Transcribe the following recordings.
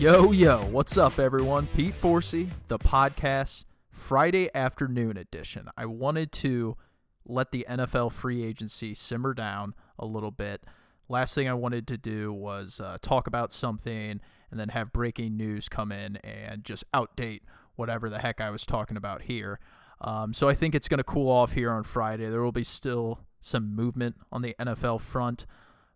Yo, yo, what's up, everyone? Pete Forsey, the podcast, Friday afternoon edition. I wanted to let the NFL free agency simmer down a little bit. Last thing I wanted to do was uh, talk about something and then have breaking news come in and just outdate whatever the heck I was talking about here. Um, so I think it's going to cool off here on Friday. There will be still some movement on the NFL front,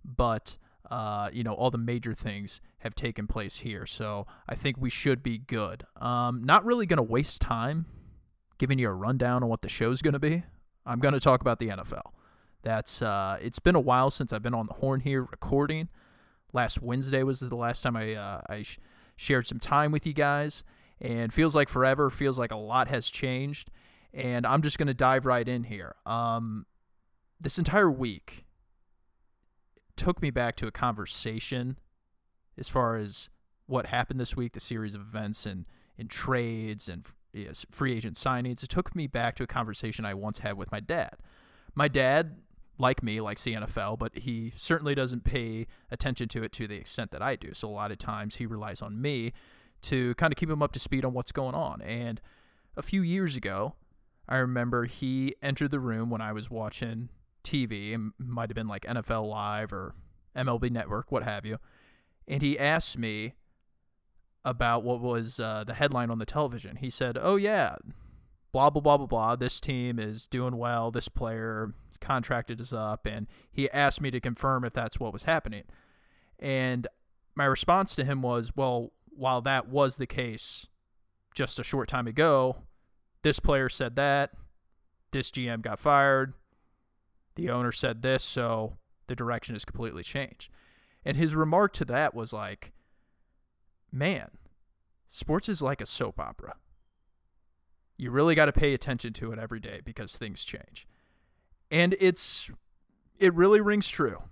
but uh, you know all the major things have taken place here. So I think we should be good. Um, not really going to waste time giving you a rundown on what the show's going to be. I'm going to talk about the NFL. That's uh, it's been a while since I've been on the horn here recording. Last Wednesday was the last time I uh, I sh- shared some time with you guys, and feels like forever. Feels like a lot has changed, and I'm just going to dive right in here. Um, this entire week took me back to a conversation as far as what happened this week, the series of events and in trades and yes, free agent signings. It took me back to a conversation I once had with my dad. My dad, like me, likes the NFL, but he certainly doesn't pay attention to it to the extent that I do. So a lot of times he relies on me to kind of keep him up to speed on what's going on. And a few years ago, I remember he entered the room when I was watching TV. Might have been like NFL Live or MLB Network, what have you. And he asked me about what was uh, the headline on the television. He said, "Oh yeah, blah blah blah blah blah. This team is doing well. This player contracted is up." And he asked me to confirm if that's what was happening. And my response to him was, "Well, while that was the case just a short time ago, this player said that. This GM got fired. The owner said this, so the direction has completely changed." And his remark to that was like, man, sports is like a soap opera. You really got to pay attention to it every day because things change. And it's it really rings true.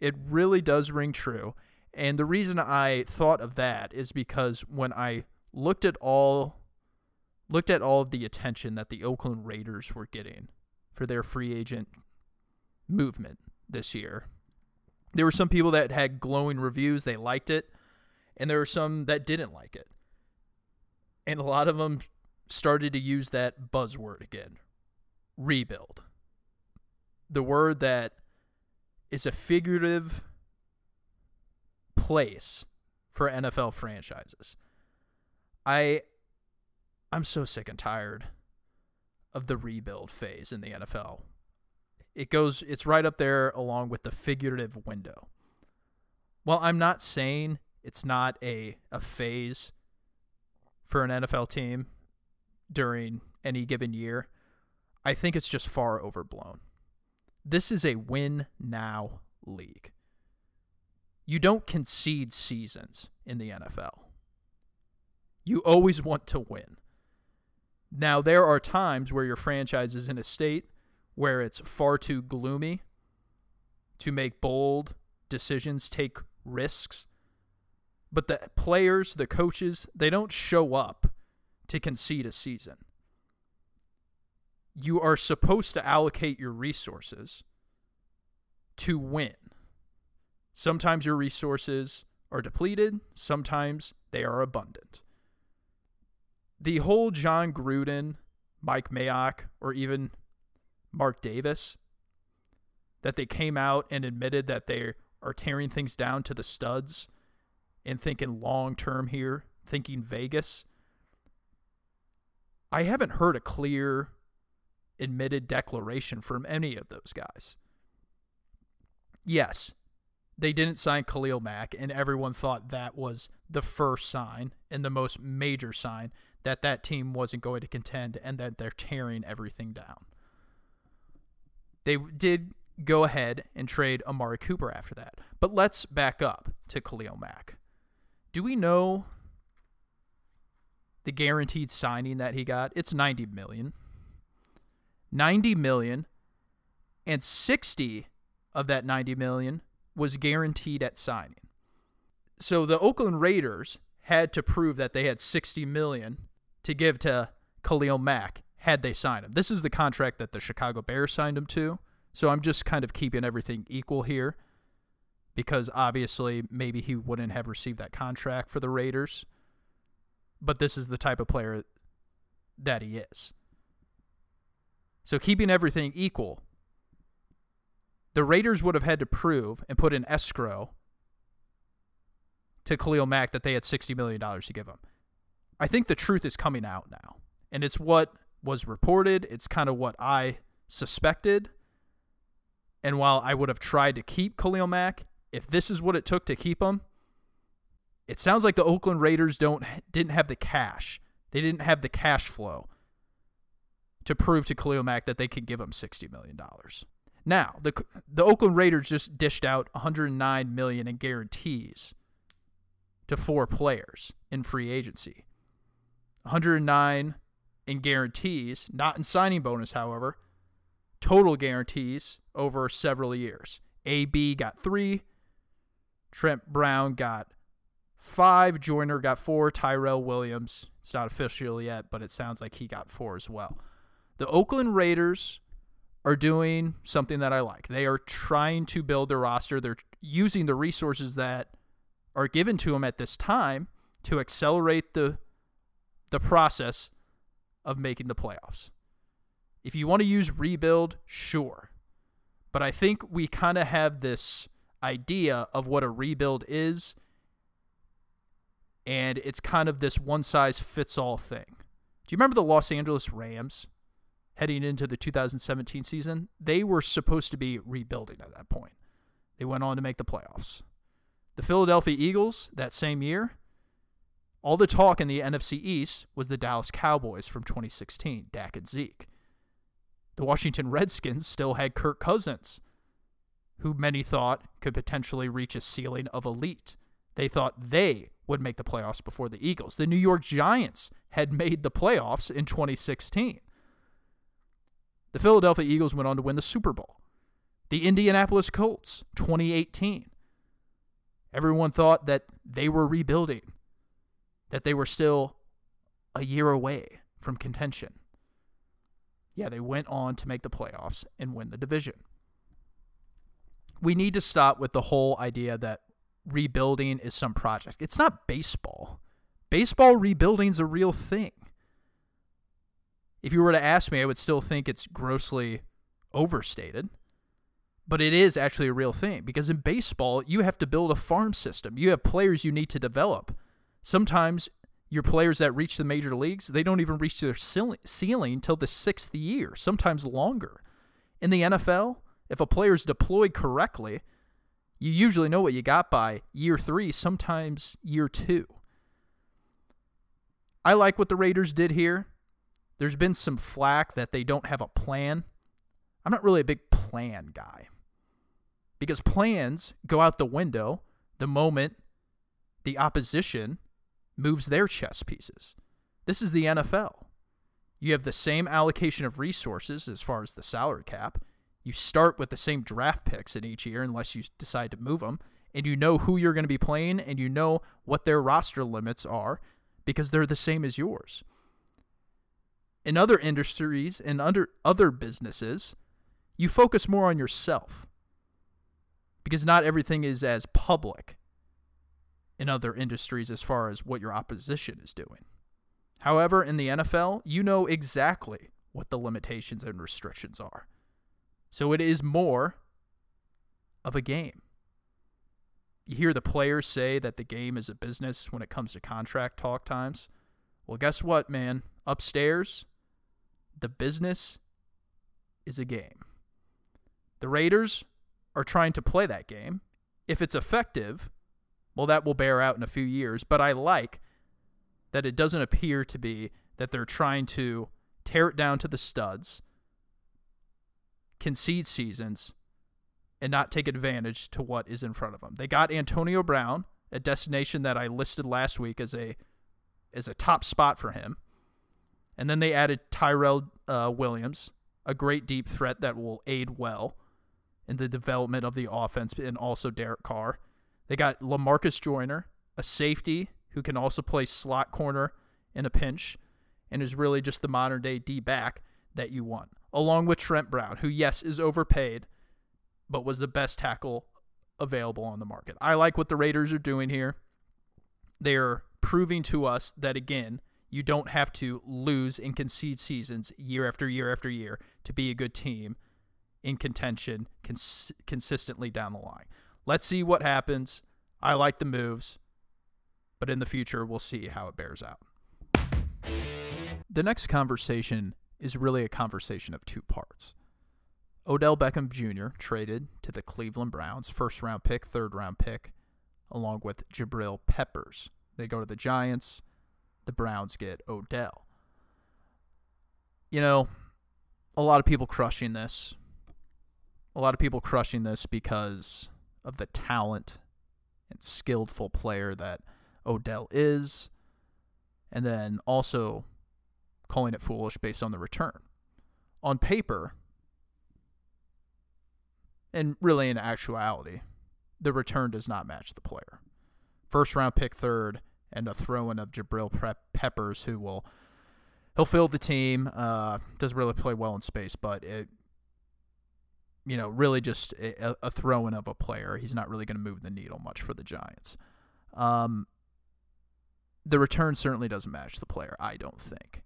It really does ring true. And the reason I thought of that is because when I looked at all looked at all of the attention that the Oakland Raiders were getting for their free agent movement this year. There were some people that had glowing reviews, they liked it and there were some that didn't like it. And a lot of them started to use that buzzword again rebuild. The word that is a figurative place for NFL franchises. I I'm so sick and tired of the rebuild phase in the NFL. It goes it's right up there along with the figurative window. Well, I'm not saying it's not a, a phase for an NFL team during any given year. I think it's just far overblown. This is a win now league. You don't concede seasons in the NFL. You always want to win. Now, there are times where your franchise is in a state where it's far too gloomy to make bold decisions, take risks but the players, the coaches, they don't show up to concede a season. You are supposed to allocate your resources to win. Sometimes your resources are depleted, sometimes they are abundant. The whole Jon Gruden, Mike Mayock, or even Mark Davis, that they came out and admitted that they are tearing things down to the studs and thinking long term here, thinking Vegas. I haven't heard a clear admitted declaration from any of those guys. Yes, they didn't sign Khalil Mack, and everyone thought that was the first sign and the most major sign that that team wasn't going to contend and that they're tearing everything down. They did go ahead and trade Amari Cooper after that. But let's back up to Khalil Mack do we know the guaranteed signing that he got? It's 90 million. 90 million and 60 of that 90 million was guaranteed at signing. So the Oakland Raiders had to prove that they had 60 million to give to Khalil Mack had they signed him. This is the contract that the Chicago Bears signed him to. So I'm just kind of keeping everything equal here. because obviously maybe he wouldn't have received that contract for the Raiders. But this is the type of player that he is. So keeping everything equal, the Raiders would have had to prove and put in escrow to Khalil Mack that they had $60 million to give him. I think the truth is coming out now. And it's what was reported. It's kind of what I suspected. And while I would have tried to keep Khalil Mack, if this is what it took to keep him, it sounds like the Oakland Raiders don't didn't have the cash. They didn't have the cash flow to prove to Khalil Mack that they could give him $60 million. Now, the the Oakland Raiders just dished out 109 million in guarantees to four players in free agency. 109 in guarantees, not in signing bonus, however. Total guarantees over several years. AB got 3, Trent Brown got 5, Joyner got 4, Tyrell Williams, it's not official yet, but it sounds like he got 4 as well. The Oakland Raiders are doing something that I like. They are trying to build their roster. They're using the resources that are given to them at this time to accelerate the the process of making the playoffs. If you want to use rebuild, sure. But I think we kind of have this idea of what a rebuild is and it's kind of this one size fits all thing. Do you remember the Los Angeles Rams? heading into the 2017 season, they were supposed to be rebuilding at that point. They went on to make the playoffs. The Philadelphia Eagles that same year, all the talk in the NFC East was the Dallas Cowboys from 2016, Dak and Zeke. The Washington Redskins still had Kirk Cousins, who many thought could potentially reach a ceiling of elite. They thought they would make the playoffs before the Eagles. The New York Giants had made the playoffs in 2016. The Philadelphia Eagles went on to win the Super Bowl. The Indianapolis Colts, 2018. Everyone thought that they were rebuilding, that they were still a year away from contention. Yeah, they went on to make the playoffs and win the division. We need to stop with the whole idea that rebuilding is some project. It's not baseball. Baseball rebuilding is a real thing if you were to ask me, I would still think it's grossly overstated. But it is actually a real thing because in baseball, you have to build a farm system. You have players you need to develop. Sometimes your players that reach the major leagues, they don't even reach their ceiling until the sixth year, sometimes longer. In the NFL, if a player is deployed correctly, you usually know what you got by year three, sometimes year two. I like what the Raiders did here. There's been some flack that they don't have a plan. I'm not really a big plan guy because plans go out the window the moment the opposition moves their chess pieces. This is the NFL. You have the same allocation of resources as far as the salary cap. You start with the same draft picks in each year unless you decide to move them, and you know who you're going to be playing and you know what their roster limits are because they're the same as yours in other industries and under other businesses, you focus more on yourself because not everything is as public in other industries as far as what your opposition is doing. However, in the NFL, you know exactly what the limitations and restrictions are. So it is more of a game. You hear the players say that the game is a business when it comes to contract talk times. Well, guess what, man? Upstairs, the business is a game. The Raiders are trying to play that game. If it's effective, well, that will bear out in a few years. But I like that it doesn't appear to be that they're trying to tear it down to the studs, concede seasons, and not take advantage to what is in front of them. They got Antonio Brown, a destination that I listed last week as a as a top spot for him. And then they added Tyrell uh, Williams, a great deep threat that will aid well in the development of the offense, and also Derek Carr. They got Lamarcus Joyner, a safety who can also play slot corner in a pinch, and is really just the modern day D back that you want, along with Trent Brown, who, yes, is overpaid, but was the best tackle available on the market. I like what the Raiders are doing here. They're proving to us that again, you don't have to lose and concede seasons year after year after year to be a good team in contention cons- consistently down the line. Let's see what happens. I like the moves, but in the future, we'll see how it bears out. The next conversation is really a conversation of two parts. Odell Beckham Jr. traded to the Cleveland Browns, first round pick, third round pick, along with Jabril Peppers. They go to the Giants. The Browns get Odell. You know, a lot of people crushing this. A lot of people crushing this because of the talent and skillful player that Odell is, and then also calling it foolish based on the return. On paper, and really in actuality, the return does not match the player. First round pick third, and a throw in of Jabril Peppers, who will he'll fill the team. Uh, doesn't really play well in space, but it you know, really just a, a throw in of a player. He's not really going to move the needle much for the Giants. Um, the return certainly doesn't match the player, I don't think.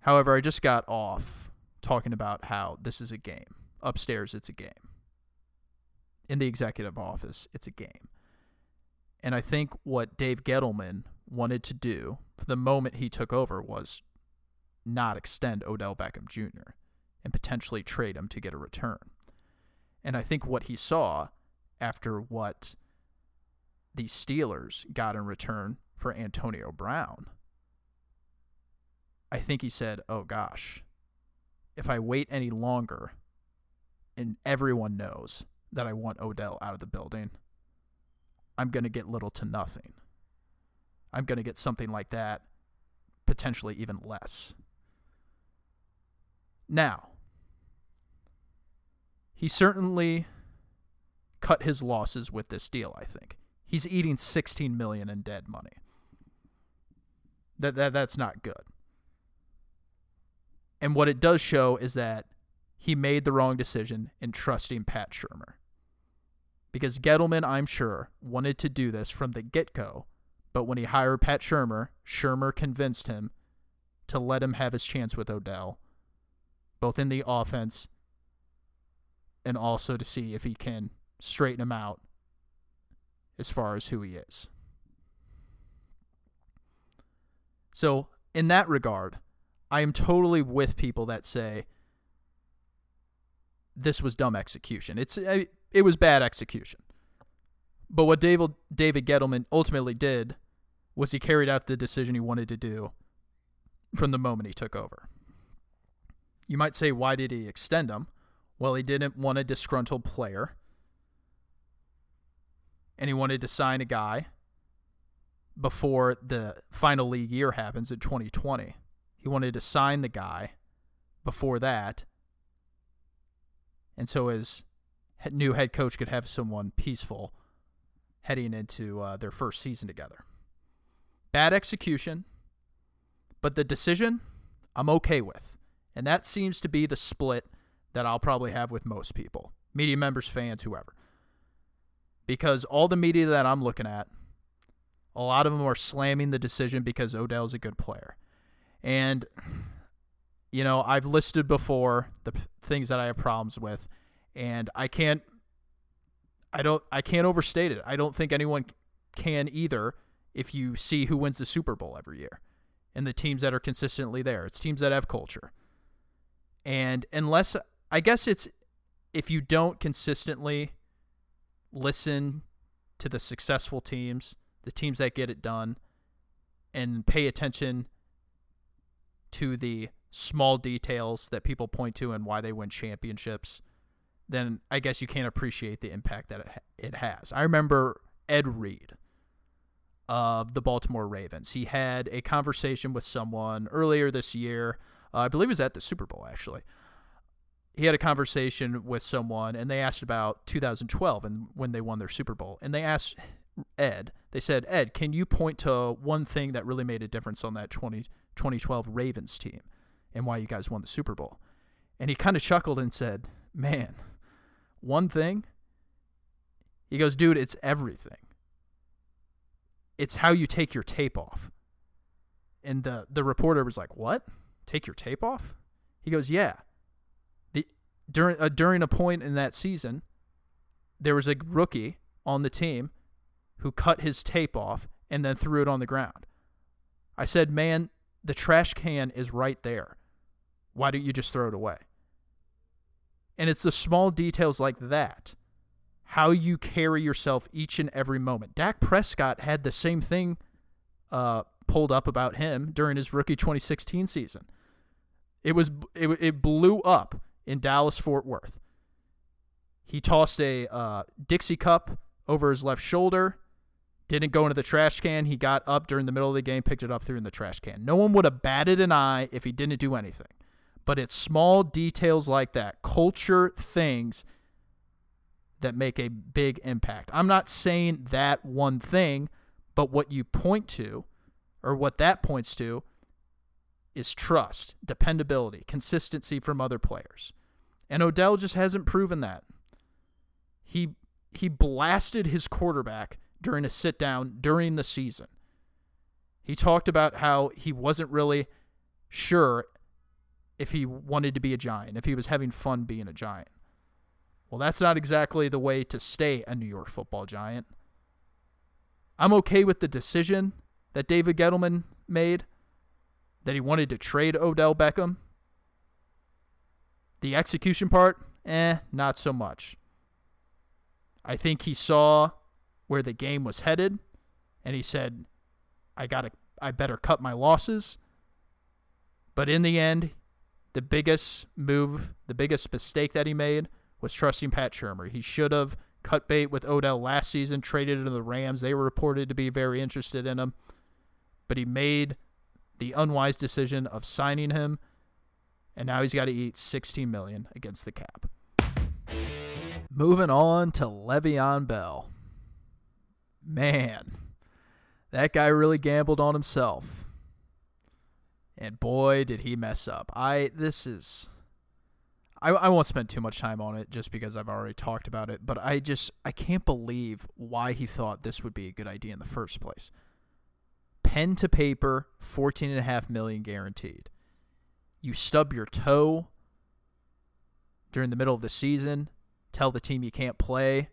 However, I just got off talking about how this is a game. Upstairs, it's a game. In the executive office, it's a game. And I think what Dave Gettleman wanted to do for the moment he took over was not extend Odell Beckham Jr and potentially trade him to get a return. And I think what he saw after what the Steelers got in return for Antonio Brown, I think he said, oh gosh, if I wait any longer and everyone knows that I want Odell out of the building, I'm going to get little to nothing. I'm going to get something like that, potentially even less. Now, he certainly cut his losses with this deal, I think. He's eating 16 million in dead money. That, that that's not good. And what it does show is that he made the wrong decision in trusting Pat Shurmur. Because Gettleman, I'm sure, wanted to do this from the get go, but when he hired Pat Shurmur, Shurmur convinced him to let him have his chance with Odell, both in the offense and also to see if he can straighten him out as far as who he is. So, in that regard, I am totally with people that say this was dumb execution. It's it was bad execution. But what David David Gettleman ultimately did was he carried out the decision he wanted to do from the moment he took over. You might say, why did he extend him? Well, he didn't want a disgruntled player. And he wanted to sign a guy before the final league year happens in 2020. He wanted to sign the guy before that. And so his new head coach could have someone peaceful heading into uh, their first season together. Bad execution, but the decision I'm okay with. And that seems to be the split that I'll probably have with most people media members, fans, whoever. Because all the media that I'm looking at, a lot of them are slamming the decision because Odell's a good player. And, you know, I've listed before the p- things that I have problems with, and I can't. I don't I can't overstate it. I don't think anyone can either if you see who wins the Super Bowl every year and the teams that are consistently there. It's teams that have culture. And unless I guess it's if you don't consistently listen to the successful teams, the teams that get it done, and pay attention to the small details that people point to and why they win championships, then I guess you can't appreciate the impact that it, has. I remember Ed Reed of the Baltimore Ravens. He had a conversation with someone earlier this year. Uh, I believe it was at the Super Bowl, actually he had a conversation with someone and they asked about 2012 and when they won their Super Bowl. And they asked Ed, they said, Ed, can you point to one thing that really made a difference on that 20, 2012 Ravens team and why you guys won the Super Bowl? And he kind of chuckled and said, Man, one thing, He goes, dude, it's everything. It's how you take your tape off. And the, the reporter was like, What? Take your tape off? He goes, Yeah. During uh, during a point in that season, there was a rookie on the team who cut his tape off and then threw it on the ground. I said, Man, the trash can is right there. Why don't you just throw it away? And it's the small details like that, how you carry yourself each and every moment. Dak Prescott had the same thing uh, pulled up about him during his rookie 2016 season. It was it, it blew up in Dallas Fort Worth. He tossed a uh, Dixie cup over his left shoulder, didn't go into the trash can. He got up during the middle of the game, picked it up, threw in the trash can. No one would have batted an eye if he didn't do anything. But it's small details like that, culture things that make a big impact. I'm not saying that one thing, but what you point to, or what that points to, is trust, dependability, consistency from other players. And Odell just hasn't proven that. He he blasted his quarterback during a sit down during the season. He talked about how he wasn't really sure if he wanted to be a giant, if he was having fun being a giant. Well, that's not exactly the way to stay a New York football giant. I'm okay with the decision that David Gettleman made that he wanted to trade Odell Beckham. The execution part, eh, not so much. I think he saw where the game was headed and he said, I got to I better cut my losses. But in the end, the biggest move, the biggest mistake that he made was trusting Pat Shurmur. He should have cut bait with Odell last season, traded to the Rams. They were reported to be very interested in him. But he made the unwise decision of signing him, and now he's got to eat 16 million against the cap. Moving on to Le'Veon Bell. Man, that guy really gambled on himself. And boy, did he mess up. I this is I, I won't spend too much time on it just because I've already talked about it, but I just I can't believe why he thought this would be a good idea in the first place. Pen to paper, fourteen and a half million guaranteed. You stub your toe during the middle of the season, tell the team you can't play,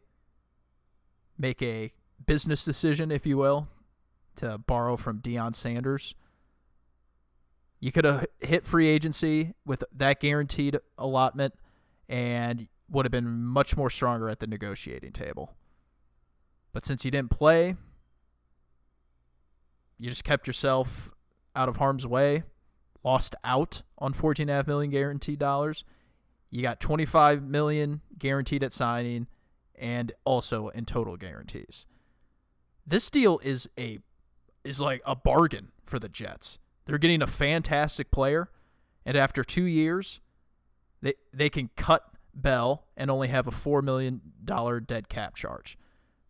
make a business decision, if you will, to borrow from Deion Sanders you could have hit free agency with that guaranteed allotment and would have been much more stronger at the negotiating table. But since you didn't play, you just kept yourself out of harm's way, lost out on fourteen and a half million guaranteed dollars. You got 25 million guaranteed at signing and also in total guarantees. This deal is a is like a bargain for the Jets. They're getting a fantastic player, and after two years, they they can cut Bell and only have a four million dollar dead cap charge.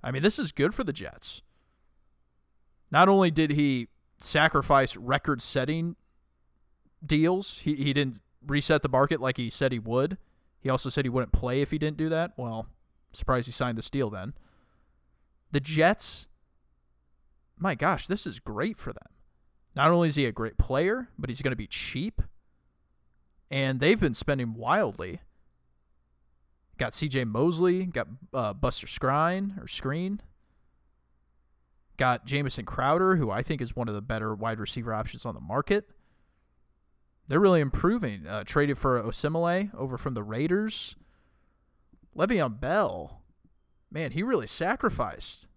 I mean, this is good for the Jets. Not only did he sacrifice record setting deals, he, he didn't reset the market like he said he would. He also said he wouldn't play if he didn't do that. Well, surprised he signed this deal then. The Jets, my gosh, this is great for them. Not only is he a great player, but he's going to be cheap. And they've been spending wildly. Got CJ Mosley, got uh, Buster Skrine or Screen. Got Jamison Crowder, who I think is one of the better wide receiver options on the market. They're really improving. Uh, traded for Osemele over from the Raiders. Le'Veon Bell, man, he really sacrificed.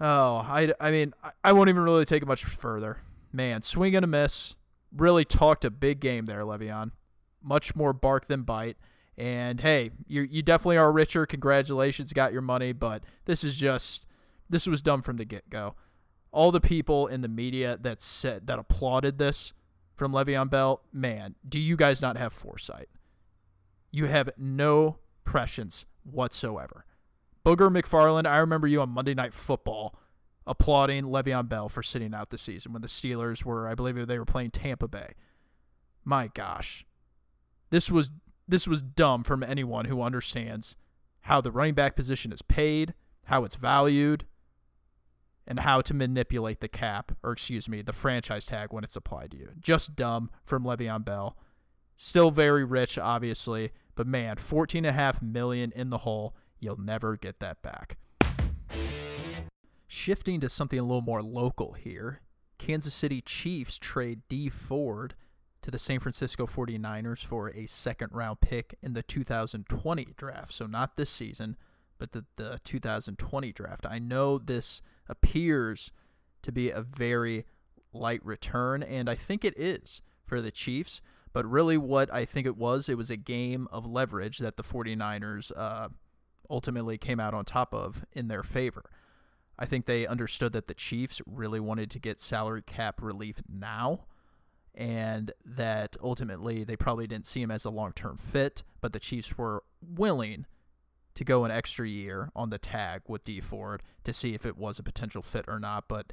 Oh, I, I mean, I won't even really take it much further. Man, swing and a miss. Really talked a big game there, Le'Veon. Much more bark than bite. And hey, you you definitely are richer. Congratulations, got your money. But this is just this was done from the get go. All the people in the media that said that applauded this from Le'Veon Bell, man, do you guys not have foresight? You have no prescience whatsoever. Booger McFarland, I remember you on Monday Night Football applauding Le'Veon Bell for sitting out the season when the Steelers were, I believe they were playing Tampa Bay. My gosh. This was this was dumb from anyone who understands how the running back position is paid, how it's valued, and how to manipulate the cap, or excuse me, the franchise tag when it's applied to you. Just dumb from Le'Veon Bell. Still very rich, obviously, but man, fourteen and a half million in the hole. You'll never get that back. Shifting to something a little more local here, Kansas City Chiefs trade Dee Ford to the San Francisco 49ers for a second round pick in the 2020 draft. So, not this season, but the, the 2020 draft. I know this appears to be a very light return, and I think it is for the Chiefs. But really, what I think it was, it was a game of leverage that the 49ers uh, ultimately came out on top of in their favor. I think they understood that the Chiefs really wanted to get salary cap relief now, and that ultimately they probably didn't see him as a long term fit, but the Chiefs were willing to go an extra year on the tag with Dee Ford to see if it was a potential fit or not. But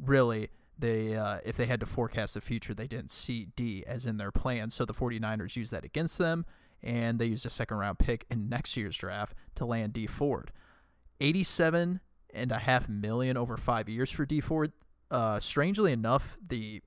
really, they uh, if they had to forecast the future, they didn't see Dee as in their plan. So the 49ers used that against them, and they used a second round pick in next year's draft to land Dee Ford. 87 and a half million over five years for Dee Ford. Uh, strangely enough, the,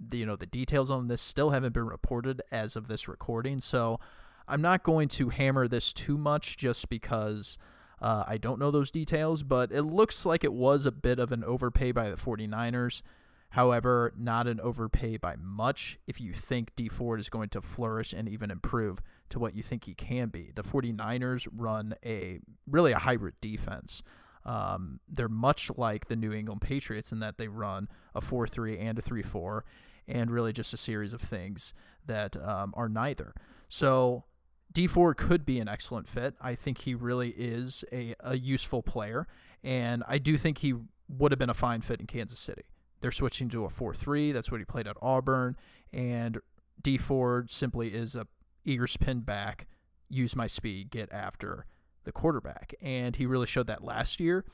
the you know the details on this still haven't been reported as of this recording. So I'm not going to hammer this too much just because uh, I don't know those details, but it looks like it was a bit of an overpay by the 49ers. However, not an overpay by much if you think Dee Ford is going to flourish and even improve to what you think he can be. The 49ers run a really a hybrid defense. Um, they're much like the New England Patriots in that they run a 4 3 and a 3 4, and really just a series of things that um, are neither. So Dee Ford could be an excellent fit. I think he really is a, a useful player, and I do think he would have been a fine fit in Kansas City. They're switching to a 4 3. That's what he played at Auburn. And Dee Ford simply is a eager spin back, use my speed, get after the quarterback. And he really showed that last year.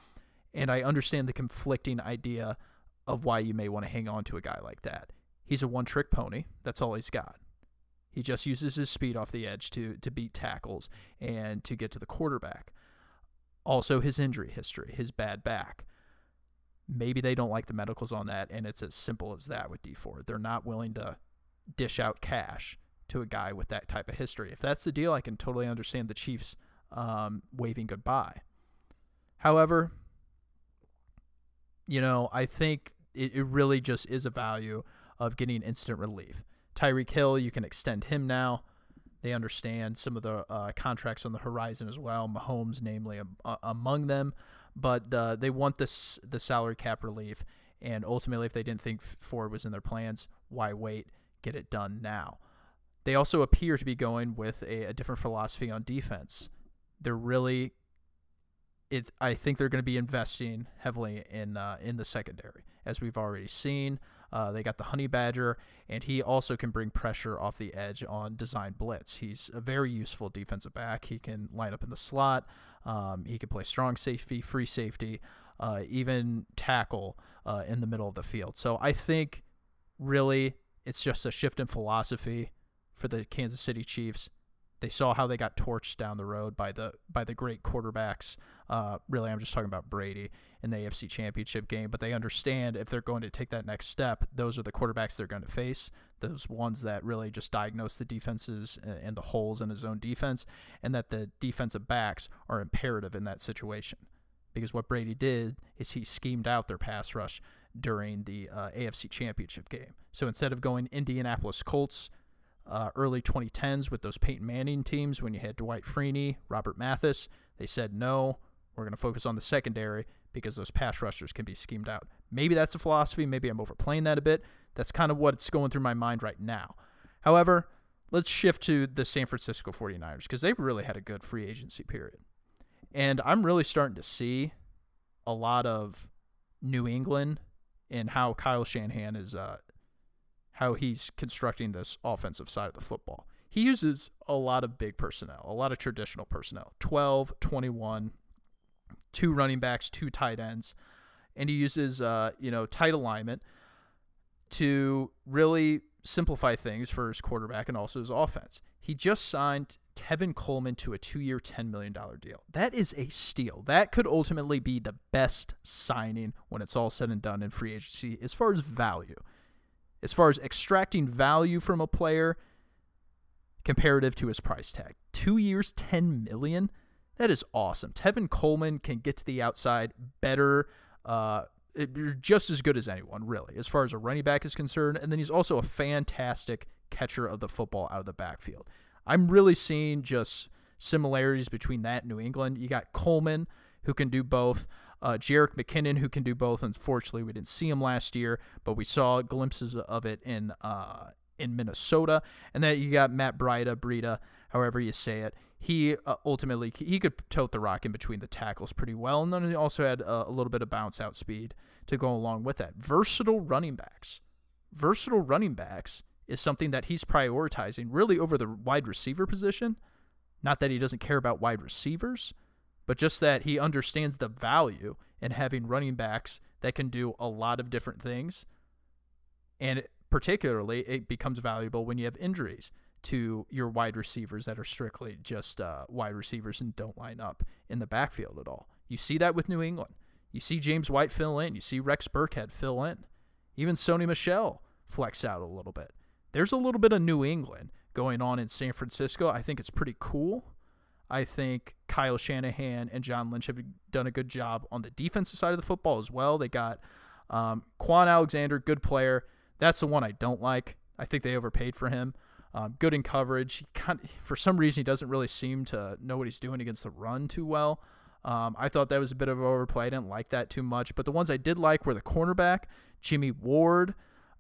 And I understand the conflicting idea of why you may want to hang on to a guy like that. He's a one trick pony. That's all he's got. He just uses his speed off the edge to, to beat tackles and to get to the quarterback. Also, his injury history, his bad back. Maybe they don't like the medicals on that, and it's as simple as that with Dee Ford. They're not willing to dish out cash to a guy with that type of history. If that's the deal, I can totally understand the Chiefs um, waving goodbye. However, you know, I think it, it really just is a value of getting instant relief. Tyreek Hill, you can extend him now. They understand some of the uh, contracts on the horizon as well. Mahomes, namely, uh, among them, but uh, they want this the salary cap relief. And ultimately, if they didn't think Ford was in their plans, why wait? Get it done now. They also appear to be going with a, a different philosophy on defense they're really it I think they're going to be investing heavily in uh, in the secondary as we've already seen. Uh, they got the honey badger, and he also can bring pressure off the edge on design blitz. He's a very useful defensive back. He can line up in the slot. Um, he can play strong safety, free safety, uh, even tackle uh, in the middle of the field. So I think really it's just a shift in philosophy for the Kansas City Chiefs. They saw how they got torched down the road by the by the great quarterbacks. Uh, really, I'm just talking about Brady in the AFC Championship game. But they understand if they're going to take that next step, those are the quarterbacks they're going to face. Those ones that really just diagnose the defenses and the holes in his own defense, and that the defensive backs are imperative in that situation. Because what Brady did is he schemed out their pass rush during the uh, AFC Championship game. So instead of going Indianapolis Colts uh, early 2010s with those Peyton Manning teams when you had Dwight Freeney, Robert Mathis. They said, no, we're going to focus on the secondary because those pass rushers can be schemed out. Maybe that's a philosophy. Maybe I'm overplaying that a bit. That's kind of what's going through my mind right now. However, let's shift to the San Francisco 49ers because they've really had a good free agency period. And I'm really starting to see a lot of New England and how Kyle Shanahan is uh, how he's constructing this offensive side of the football. He uses a lot of big personnel, a lot of traditional personnel 12, 21, two running backs, two tight ends. And he uses, uh, you know, tight alignment to really simplify things for his quarterback and also his offense. He just signed Tevin Coleman to a two year, $10 million deal. That is a steal. That could ultimately be the best signing when it's all said and done in free agency as far as value. As far as extracting value from a player comparative to his price tag. Two years, $10 million. That is awesome. Tevin Coleman can get to the outside better. Uh, just as good as anyone, really, as far as a running back is concerned. And then he's also a fantastic catcher of the football out of the backfield. I'm really seeing just similarities between that and New England. You got Coleman, who can do both. Uh, Jerick McKinnon, who can do both. Unfortunately, we didn't see him last year, but we saw glimpses of it in uh, in Minnesota. And then you got Matt Breida, Breida, however you say it. He uh, ultimately he could tote the rock in between the tackles pretty well, and then he also had a, a little bit of bounce out speed to go along with that. Versatile running backs, versatile running backs is something that he's prioritizing really over the wide receiver position. Not that he doesn't care about wide receivers, but just that he understands the value in having running backs that can do a lot of different things. And particularly, it becomes valuable when you have injuries to your wide receivers that are strictly just uh, wide receivers and don't line up in the backfield at all. You see that with New England. You see James White fill in. You see Rex Burkhead fill in. Even Sony Michel flex out a little bit there's a little bit of New England going on in San Francisco. I think it's pretty cool. I think Kyle Shanahan and John Lynch have done a good job on the defensive side of the football as well. They got um, Kwon Alexander, good player. That's the one I don't like. I think they overpaid for him. Um, good in coverage. He kind for some reason, he doesn't really seem to know what he's doing against the run too well. Um, I thought that was a bit of an overplay. I didn't like that too much. But the ones I did like were the cornerback, Jimmy Ward,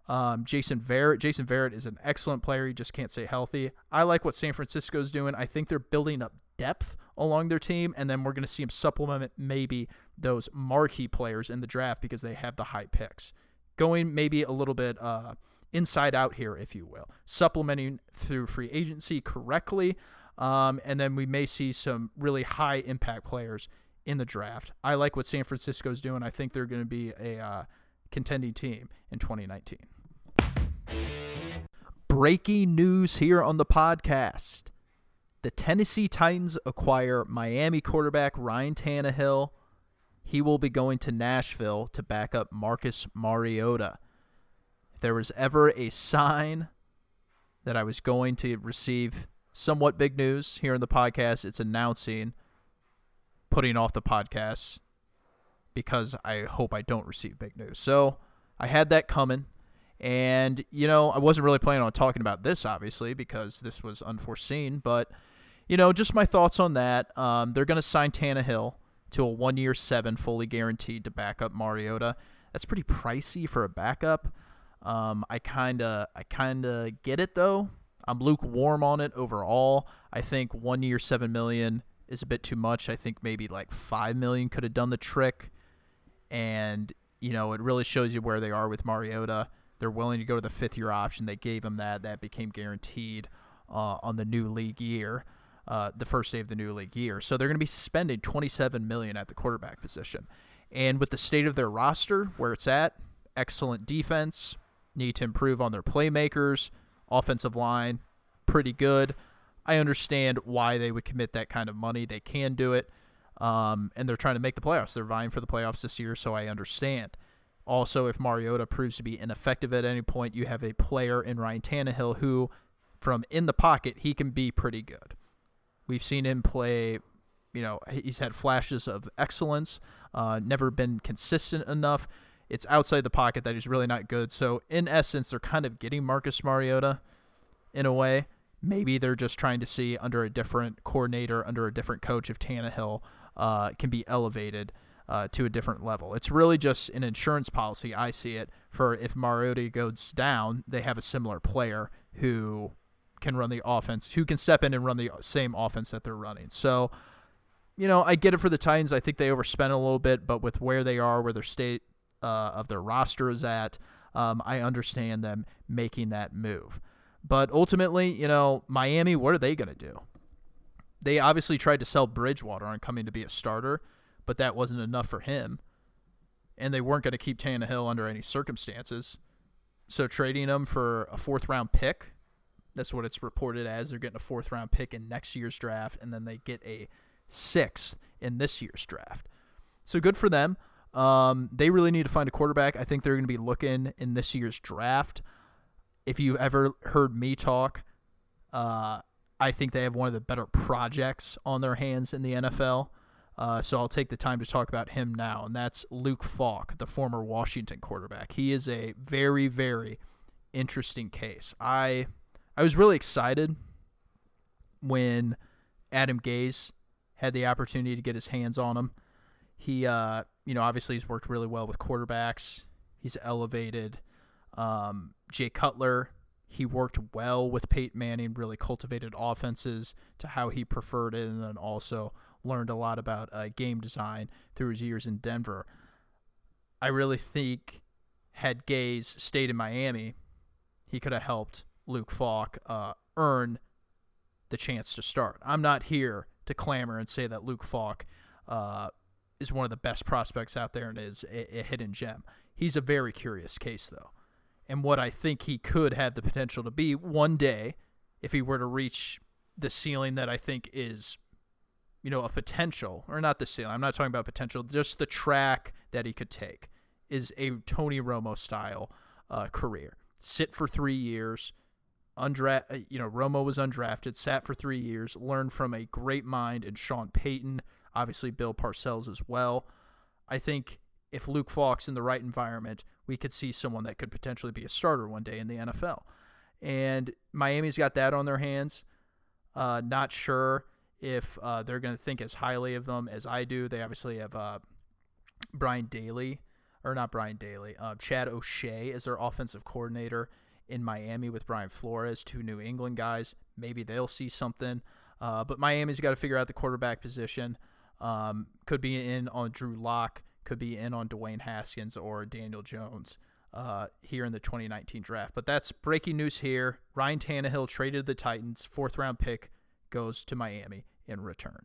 um, Jason Verrett. Jason Verrett is an excellent player. He just can't stay healthy. I like what San Francisco's doing. I think they're building up depth along their team, and then we're going to see them supplement maybe those marquee players in the draft because they have the high picks. Going maybe a little bit uh, inside out here, if you will, supplementing through free agency correctly. Um, and then we may see some really high impact players in the draft. I like what San Francisco's doing. I think they're going to be a uh, contending team in 2019. Breaking news here on the podcast. The Tennessee Titans acquire Miami quarterback Ryan Tannehill. He will be going to Nashville to back up Marcus Mariota. If there was ever a sign that I was going to receive somewhat big news here in the podcast, it's announcing putting off the podcast because I hope I don't receive big news. So I had that coming. And, you know, I wasn't really planning on talking about this, obviously, because this was unforeseen. But, you know, just my thoughts on that. Um, they're going to sign Tannehill to a one year seven, fully guaranteed to back up Mariota. That's pretty pricey for a backup. Um, I kind of I kind of get it though. I'm lukewarm on it overall. I think one year seven million is a bit too much. I think maybe like five million could have done the trick. And you know it really shows you where they are with Mariota. They're willing to go to the fifth year option. They gave him that. That became guaranteed uh, on the new league year, uh, the first day of the new league year. So they're going to be spending 27 million at the quarterback position. And with the state of their roster, where it's at, excellent defense, need to improve on their playmakers, offensive line, pretty good. I understand why they would commit that kind of money. They can do it. Um, and they're trying to make the playoffs. They're vying for the playoffs this year, so I understand. Also, if Mariota proves to be ineffective at any point, you have a player in Ryan Tannehill who, from in the pocket, he can be pretty good. We've seen him play, you know, he's had flashes of excellence, uh, never been consistent enough. It's outside the pocket that he's really not good. So, in essence, they're kind of getting Marcus Mariota in a way. Maybe they're just trying to see under a different coordinator, under a different coach, if Tannehill uh, can be elevated uh, to a different level. It's really just an insurance policy. I see it for if Mariota goes down, they have a similar player who can run the offense, who can step in and run the same offense that they're running. So, you know, I get it for the Titans. I think they overspent a little bit, but with where they are, where their state uh, of their roster is at, um, I understand them making that move. But ultimately, you know, Miami, what are they going to do? They obviously tried to sell Bridgewater on coming to be a starter but that wasn't enough for him. And they weren't going to keep Tannehill under any circumstances. So trading him for a fourth round pick, That's what it's reported as. They're getting a fourth round pick in next year's draft, and then they get a sixth in this year's draft. So good for them. Um, they really need to find a quarterback. I think they're going to be looking in this year's draft. If you've ever heard me talk, uh, I think they have one of the better projects on their hands in the NFL. Uh, so I'll take the time to talk about him now, and that's Luke Falk, the former Washington quarterback. He is a very, very interesting case. I I was really excited when Adam Gase had the opportunity to get his hands on him. He, uh, you know, obviously he's worked really well with quarterbacks. He's elevated. Um, Jay Cutler, he worked well with Peyton Manning, really cultivated offenses to how he preferred it, and then also learned a lot about uh, game design through his years in Denver. I really think had Gase stayed in Miami, he could have helped Luke Falk uh, earn the chance to start. I'm not here to clamor and say that Luke Falk uh, is one of the best prospects out there and is a, a hidden gem. He's a very curious case, though. And what I think he could have the potential to be one day, if he were to reach the ceiling that I think is you know, a potential, or not the ceiling. I'm not talking about potential. Just the track that he could take is a Tony Romo style uh, career. Sit for three years, undra- uh, You know, Romo was undrafted, sat for three years, learned from a great mind in Sean Payton, obviously Bill Parcells as well. I think if Luke Falk's in the right environment, we could see someone that could potentially be a starter one day in the NFL. And Miami's got that on their hands. Uh, not sure if uh, they're going to think as highly of them as I do. They obviously have uh, Brian Daly, or not Brian Daly, uh, Chad O'Shea is their offensive coordinator in Miami with Brian Flores, two New England guys. Maybe they'll see something. Uh, but Miami's got to figure out the quarterback position. Um, could be in on Drew Lock, could be in on Dwayne Haskins or Daniel Jones. Uh, here in the 2019 draft. But that's breaking news here. Ryan Tannehill traded the Titans, fourth round pick goes to Miami in return.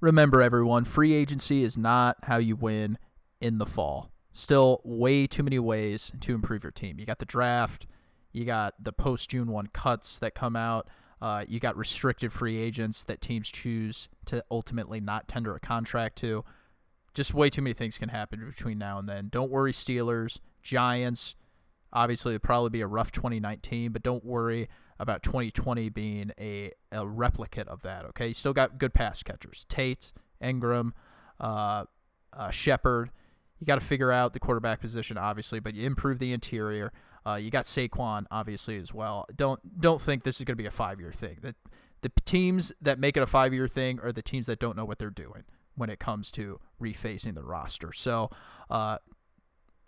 Remember, everyone, free agency is not how you win in the fall. Still, way too many ways to improve your team. You got the draft, you got the post June 1 cuts that come out, uh, you got restricted free agents that teams choose to ultimately not tender a contract to. Just way too many things can happen between now and then. Don't worry, Steelers, Giants. Obviously, it'll probably be a rough 2019, but don't worry about 2020 being a, a replicate of that. Okay, you still got good pass catchers, Tate, Engram, uh, uh, Shepard. You got to figure out the quarterback position, obviously, but you improve the interior. Uh, you got Saquon, obviously, as well. Don't don't think this is going to be a five year thing. That the teams that make it a five year thing are the teams that don't know what they're doing when it comes to refacing the roster. So, uh,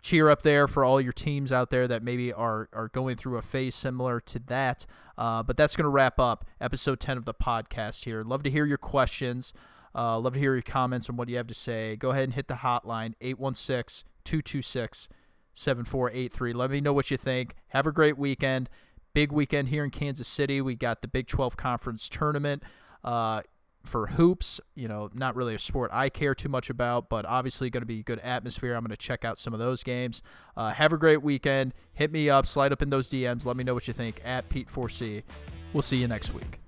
cheer up there for all your teams out there that maybe are, are going through a phase similar to that. Uh, but that's going to wrap up episode 10 of the podcast here. Love to hear your questions. Uh, love to hear your comments on what you have to say. Go ahead and hit the hotline 816 226 7483. Let me know what you think. Have a great weekend. Big weekend here in Kansas City. We got the Big 12 Conference Tournament. Uh, for hoops, you know, not really a sport I care too much about, but obviously going to be good atmosphere. I'm going to check out some of those games. Uh, have a great weekend. Hit me up, slide up in those DMs. Let me know what you think at Pete4C. We'll see you next week.